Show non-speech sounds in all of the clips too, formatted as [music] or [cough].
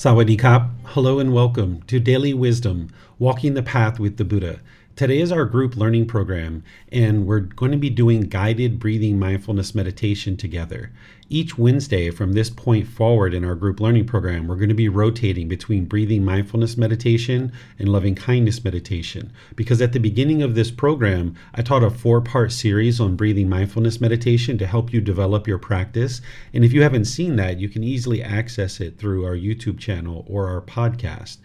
Sawadee Hello and welcome to Daily Wisdom Walking the Path with the Buddha. Today is our group learning program, and we're going to be doing guided breathing mindfulness meditation together. Each Wednesday from this point forward in our group learning program, we're going to be rotating between breathing mindfulness meditation and loving kindness meditation. Because at the beginning of this program, I taught a four part series on breathing mindfulness meditation to help you develop your practice. And if you haven't seen that, you can easily access it through our YouTube channel or our podcast.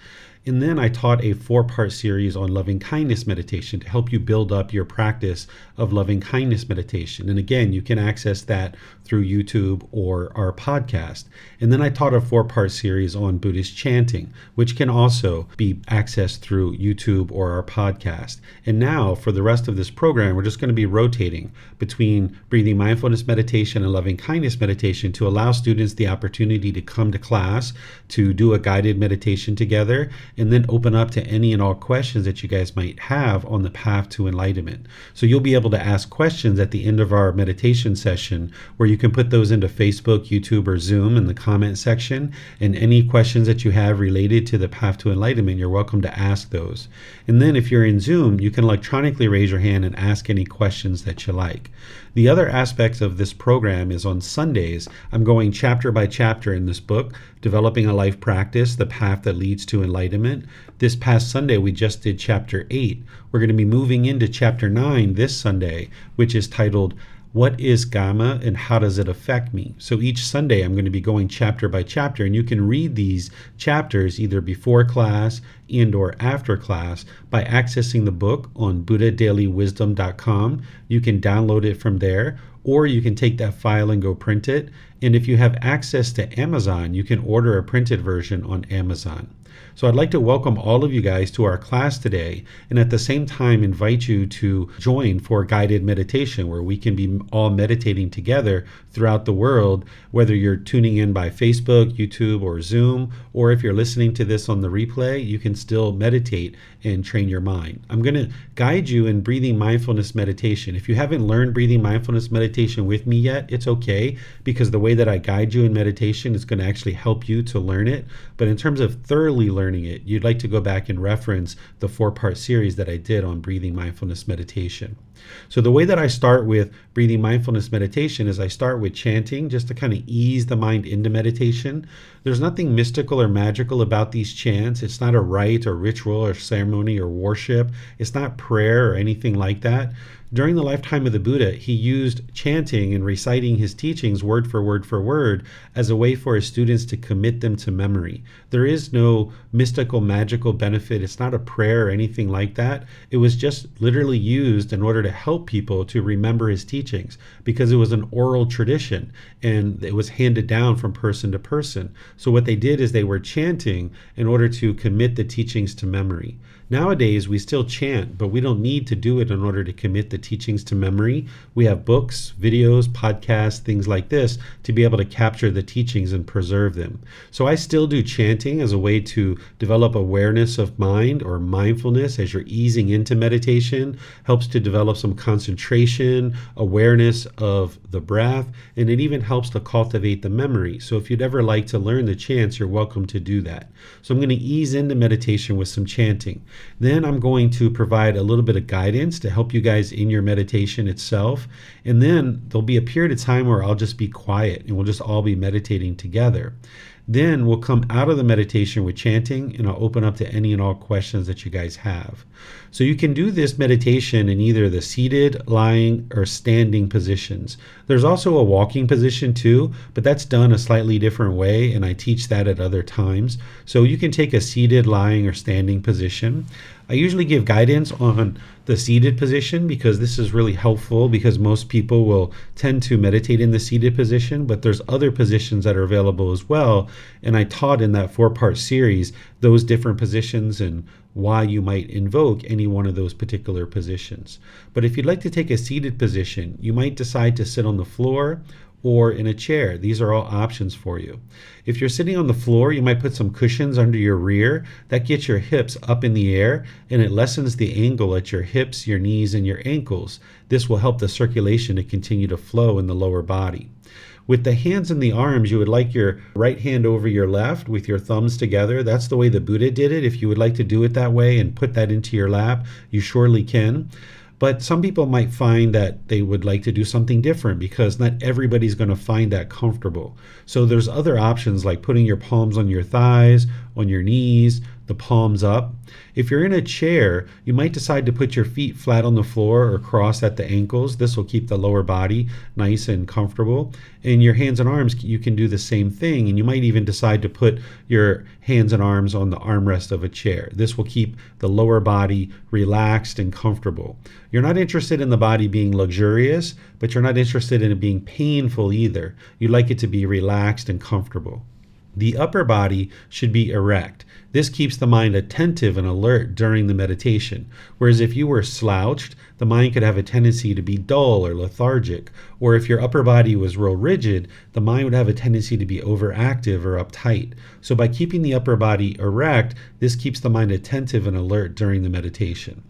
And then I taught a four part series on loving kindness meditation to help you build up your practice of loving kindness meditation. And again, you can access that through YouTube or our podcast. And then I taught a four part series on Buddhist chanting, which can also be accessed through YouTube or our podcast. And now, for the rest of this program, we're just going to be rotating between breathing mindfulness meditation and loving kindness meditation to allow students the opportunity to come to class to do a guided meditation together and then open up to any and all questions that you guys might have on the path to enlightenment. So you'll be able to ask questions at the end of our meditation session where you can put those into Facebook, YouTube, or Zoom in the comment section. And any questions that you have related to the path to enlightenment, you're welcome to ask those. And then if you're in Zoom, you can electronically raise your hand and ask any questions that you like. The other aspects of this program is on Sundays, I'm going chapter by chapter in this book, Developing a Life Practice, The Path That Leads to Enlightenment. This past Sunday, we just did chapter 8. We're going to be moving into chapter 9 this Sunday, which is titled what is karma and how does it affect me? So each Sunday I'm going to be going chapter by chapter and you can read these chapters either before class and or after class by accessing the book on buddhadailywisdom.com. You can download it from there or you can take that file and go print it. And if you have access to Amazon, you can order a printed version on Amazon. So I'd like to welcome all of you guys to our class today and at the same time invite you to join for guided meditation where we can be all meditating together throughout the world, whether you're tuning in by Facebook, YouTube, or Zoom, or if you're listening to this on the replay, you can still meditate and train your mind. I'm going to guide you in breathing mindfulness meditation. If you haven't learned breathing mindfulness meditation with me yet, it's okay because the way that I guide you in meditation is going to actually help you to learn it. But in terms of thoroughly learning it, you'd like to go back and reference the four part series that I did on breathing mindfulness meditation. So, the way that I start with breathing mindfulness meditation is I start with chanting just to kind of ease the mind into meditation. There's nothing mystical or magical about these chants. It's not a rite or ritual or ceremony or worship. It's not prayer or anything like that. During the lifetime of the Buddha, he used chanting and reciting his teachings word for word for word as a way for his students to commit them to memory. There is no mystical, magical benefit. It's not a prayer or anything like that. It was just literally used in order to help people to remember his teachings because it was an oral tradition and it was handed down from person to person. So, what they did is they were chanting in order to commit the teachings to memory. Nowadays, we still chant, but we don't need to do it in order to commit the teachings to memory. We have books, videos, podcasts, things like this to be able to capture the teachings and preserve them. So I still do chanting as a way to develop awareness of mind or mindfulness as you're easing into meditation, helps to develop some concentration, awareness of the breath, and it even helps to cultivate the memory. So if you'd ever like to learn the chants, you're welcome to do that. So I'm going to ease into meditation with some chanting. Then I'm going to provide a little bit of guidance to help you guys in your meditation itself. And then there'll be a period of time where I'll just be quiet and we'll just all be meditating together. Then we'll come out of the meditation with chanting, and I'll open up to any and all questions that you guys have. So you can do this meditation in either the seated, lying, or standing positions. There's also a walking position too, but that's done a slightly different way, and I teach that at other times. So you can take a seated, lying, or standing position. I usually give guidance on the seated position because this is really helpful because most people will tend to meditate in the seated position, but there's other positions that are available as well. And I taught in that four part series those different positions and why you might invoke any one of those particular positions. But if you'd like to take a seated position, you might decide to sit on the floor or in a chair. These are all options for you. If you're sitting on the floor, you might put some cushions under your rear. That gets your hips up in the air and it lessens the angle at your hips, your knees, and your ankles. This will help the circulation to continue to flow in the lower body. With the hands and the arms, you would like your right hand over your left with your thumbs together. That's the way the Buddha did it. If you would like to do it that way and put that into your lap, you surely can. But some people might find that they would like to do something different because not everybody's going to find that comfortable. So there's other options like putting your palms on your thighs, on your knees, the palms up. If you're in a chair, you might decide to put your feet flat on the floor or cross at the ankles. This will keep the lower body nice and comfortable. And your hands and arms, you can do the same thing. And you might even decide to put your hands and arms on the armrest of a chair. This will keep the lower body relaxed and comfortable. You're not interested in the body being luxurious, but you're not interested in it being painful either. You like it to be relaxed and comfortable. The upper body should be erect. This keeps the mind attentive and alert during the meditation. Whereas if you were slouched, the mind could have a tendency to be dull or lethargic. Or if your upper body was real rigid, the mind would have a tendency to be overactive or uptight. So by keeping the upper body erect, this keeps the mind attentive and alert during the meditation.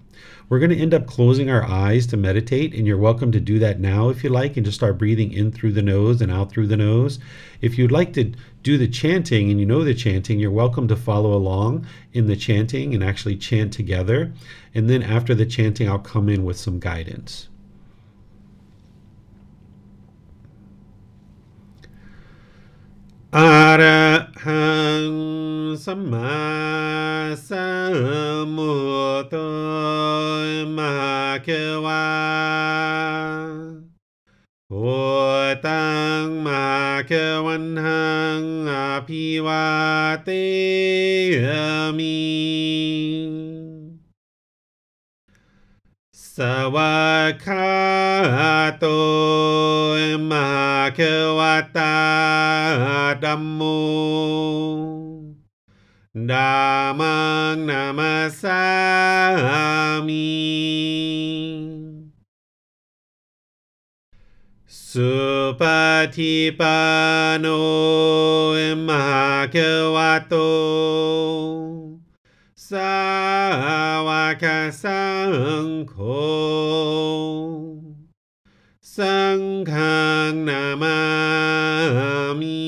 We're going to end up closing our eyes to meditate, and you're welcome to do that now if you like, and just start breathing in through the nose and out through the nose. If you'd like to do the chanting and you know the chanting, you're welcome to follow along in the chanting and actually chant together. And then after the chanting, I'll come in with some guidance. Arahang โอตังมาเกวันหังอาภีวาเตมิสวาคาโตมาเกวตาดัมโมดามังนามาสามี สุปฏิปันโนมหาควโต สาวกสังโฆ สังฆังนามามิ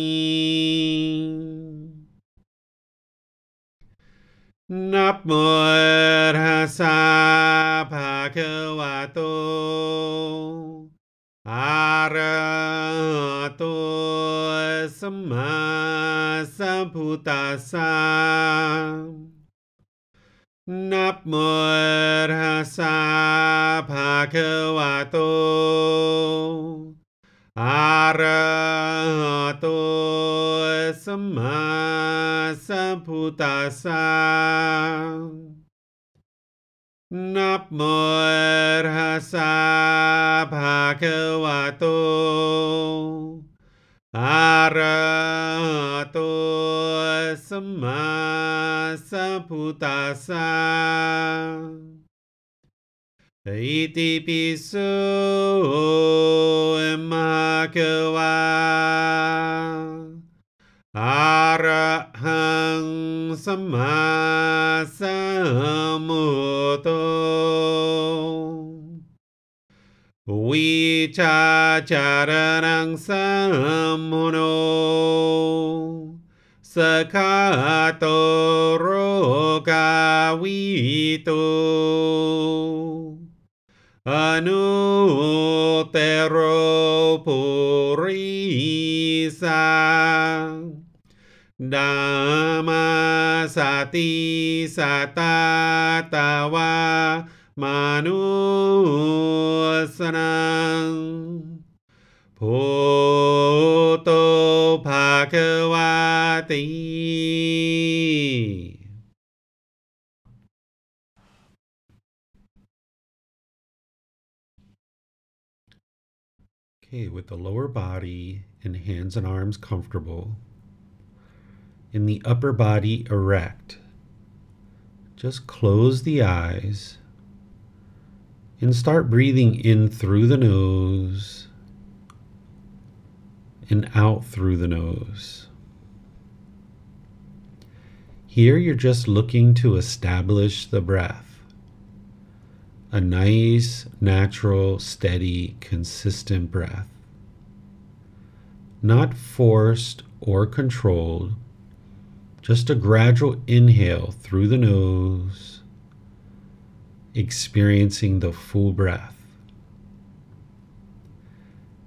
นับโมทัสสะภะคะวะโต Arato Sammasambuddhassa Namorhasa Bhagavato sema sambutasa นับโมทัสสะภะคะวะโตอะระหะโตสัมมาสัมพุทธัสสะนับโมทัสสะภะคะวะโตอะระหะโตสัมมาสัมพุทธัสสะอิติปิโสมะควา อะระหังสัมมาสัมพุทโธวิชาจารนังสัมมุโนสคาโตโรกาวิโตอนุเตโรปุริสา Dhamma sati satatava manusanam Puto bhagavati Okay, with the lower body and hands and arms comfortable, in the upper body erect, just close the eyes and start breathing in through the nose and out through the nose. Here you're just looking to establish the breath. A nice, natural, steady, consistent breath. Not forced or controlled, just a gradual inhale through the nose, experiencing the full breath.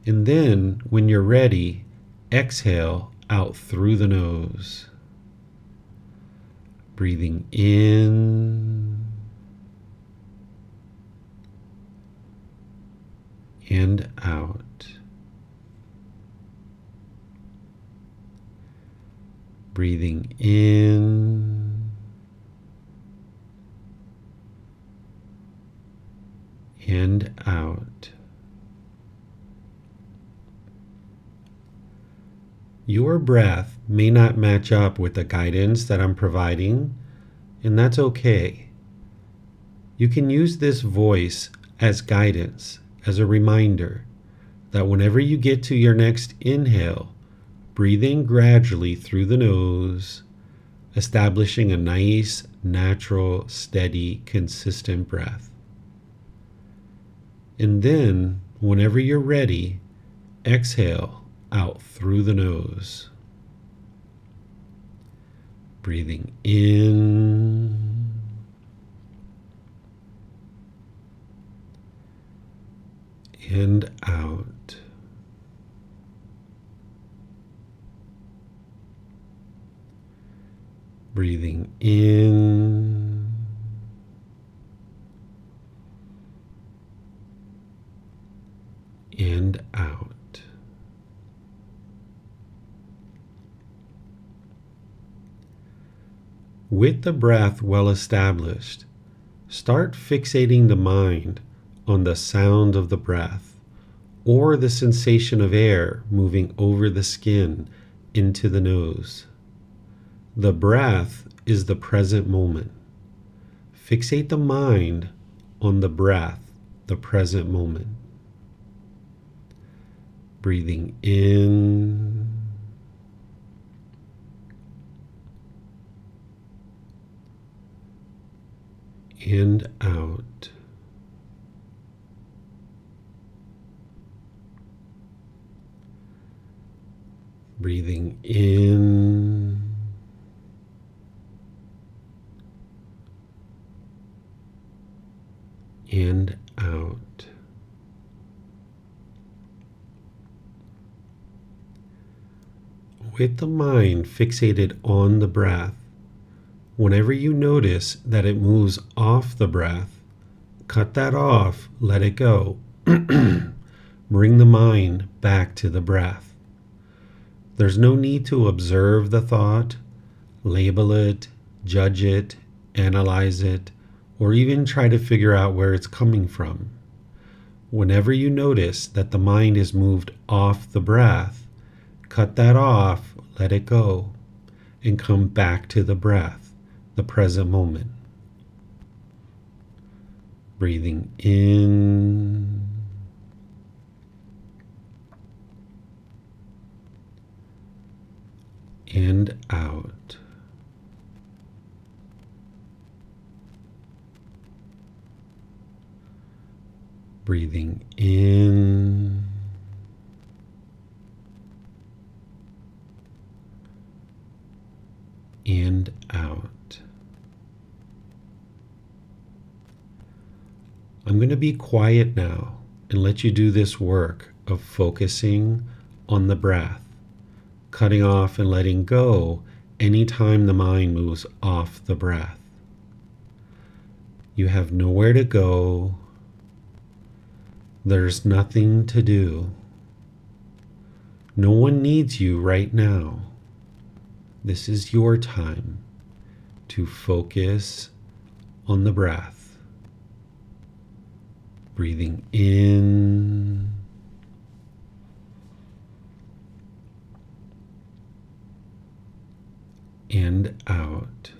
And then, when you're ready, exhale out through the nose. Breathing in and out. Breathing in and out. Your breath may not match up with the guidance that I'm providing, and that's okay. You can use this voice as guidance, as a reminder that whenever you get to your next inhale, breathe in gradually through the nose, establishing a nice, natural, steady, consistent breath. And then, whenever you're ready, exhale out through the nose. Breathing in and out. Breathing in and out. With the breath well established, start fixating the mind on the sound of the breath or the sensation of air moving over the skin into the nose. The breath is the present moment. Fixate the mind on the breath, the present moment. Breathing in and out. Breathing in and out. With the mind fixated on the breath, Whenever you notice that it moves off the breath, cut that off, let it go. [clears throat] Bring the mind back to the breath. There's no need to observe the thought, label it, judge it, analyze it, or even try to figure out where it's coming from. Whenever you notice that the mind is moved off the breath, cut that off, let it go, and come back to the breath the present moment. Breathing in and out. Breathing in and out. I'm going to be quiet now and let you do this work of focusing on the breath, cutting off and letting go anytime the mind moves off the breath. You have nowhere to go. There's nothing to do. No one needs you right now. This is your time to focus on the breath. Breathing in and out.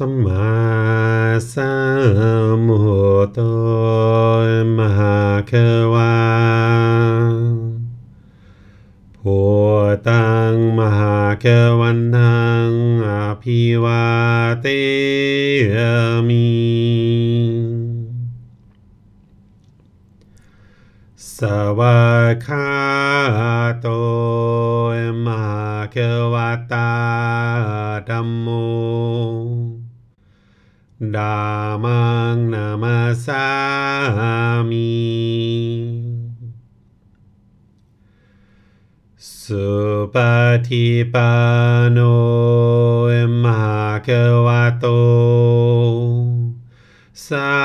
สัมมาสัมพุทโธมหาควาพุตังมหาเควันทังอภิวาเต ฏิปันโนมหาเควโต สา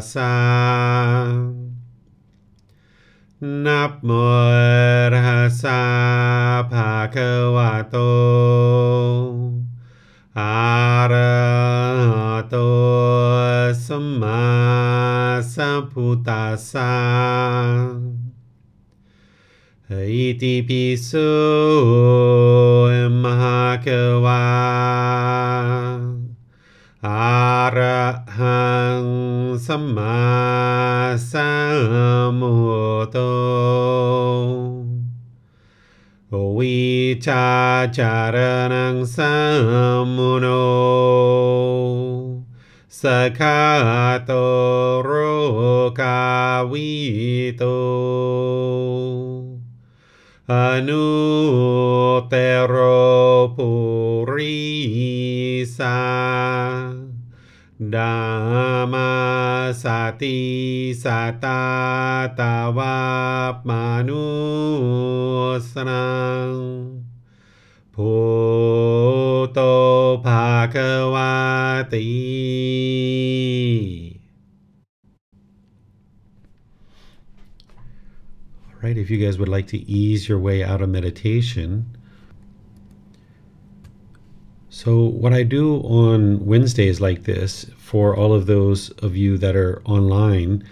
สสะนับโมรัสสะภะควะโตอะระหะโตสัมมาสัมพุทธัสสะอิติปิโส สัมมาสัมพุทโธวิชาจารนังสัมมุโนสคาโตโรกาวิโต อนุเตโรปุริสา Dhamma sati sata tavapmanusrang Bhuto bhagavati All right, if you guys would like to ease your way out of meditation, so, what I do on Wednesdays like this for all of those of you that are online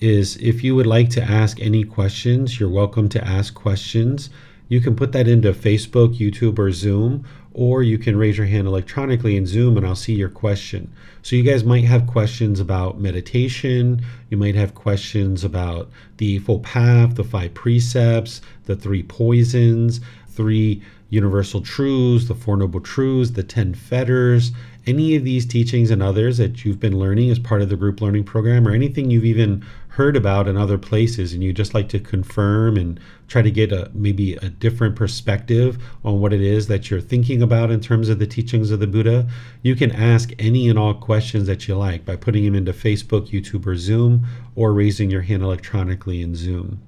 is if you would like to ask any questions, you're welcome to ask questions. You can put that into Facebook, YouTube, or Zoom, or you can raise your hand electronically in Zoom and I'll see your question. So, you guys might have questions about meditation, you might have questions about the Eightfold Path, the five precepts, the three poisons, three universal truths, the Four Noble Truths, the Ten Fetters, any of these teachings and others that you've been learning as part of the group learning program, or anything you've even heard about in other places, and you just like to confirm and try to get a maybe a different perspective on what it is that you're thinking about in terms of the teachings of the Buddha, you can ask any and all questions that you like by putting them into Facebook, YouTube, or Zoom, or raising your hand electronically in Zoom.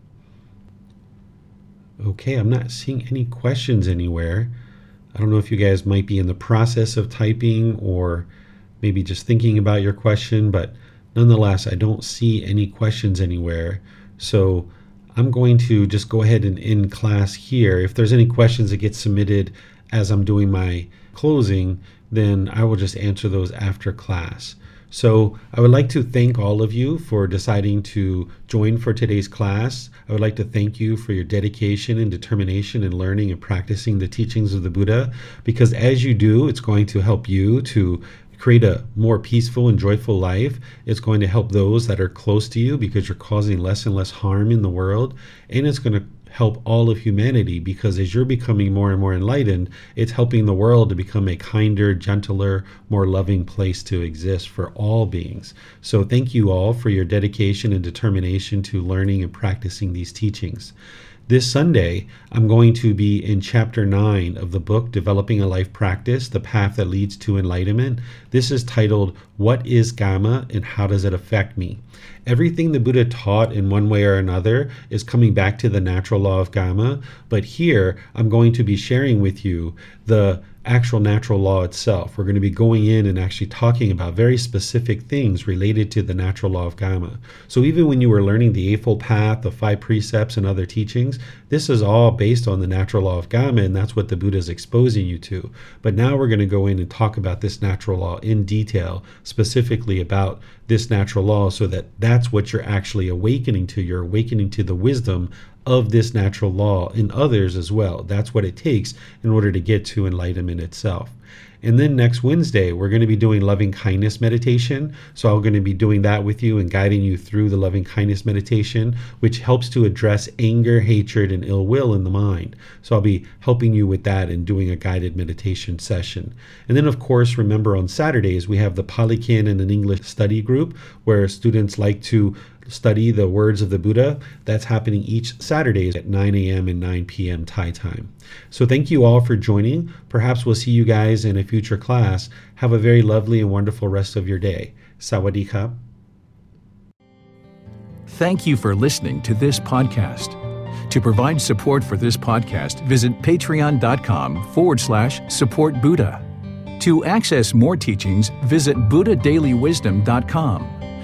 Okay, I'm not seeing any questions anywhere. I don't know if you guys might be in the process of typing or maybe just thinking about your question, but nonetheless, I don't see any questions anywhere. So I'm going to just go ahead and end class here. If there's any questions that get submitted as I'm doing my closing, then I will just answer those after class. So I would like to thank all of you for deciding to join for today's class. I would like to thank you for your dedication and determination in learning and practicing the teachings of the Buddha, because as you do, it's going to help you to create a more peaceful and joyful life. It's going to help those that are close to you because you're causing less and less harm in the world. And it's going to help all of humanity because as you're becoming more and more enlightened, it's helping the world to become a kinder, gentler, more loving place to exist for all beings. So, thank you all for your dedication and determination to learning and practicing these teachings. This Sunday, I'm going to be in chapter 9 of the book Developing a Life Practice The Path That Leads to Enlightenment. This is titled, What is Karma and How Does It Affect Me? Everything the Buddha taught in one way or another is coming back to the natural law of Karma, but here I'm going to be sharing with you the actual natural law itself. We're going to be going in and actually talking about very specific things related to the natural law of Karma. So even when you were learning the Eightfold Path, the five precepts, and other teachings, this is all based on the natural law of Karma, and that's what the Buddha is exposing you to. But now we're going to go in and talk about this natural law in detail, specifically about this natural law, so that that's what you're actually awakening to. You're awakening to the wisdom of this natural law in others as well. That's what it takes in order to get to enlightenment itself. And then next Wednesday, we're going to be doing loving kindness meditation. So I'm going to be doing that with you and guiding you through the loving kindness meditation, which helps to address anger, hatred, and ill will in the mind. So I'll be helping you with that and doing a guided meditation session. And then, of course, remember on Saturdays, we have the Pali Canon and English study group where students like to study the words of the Buddha. That's happening each Saturdays at 9 a.m. and 9 p.m. Thai time. So thank you all for joining. Perhaps we'll see you guys in a future class. Have a very lovely and wonderful rest of your day. Sawadee krap. Thank you for listening to this podcast. To provide support for this podcast, visit patreon.com forward slash support Buddha. To access more teachings, visit buddhadailywisdom.com.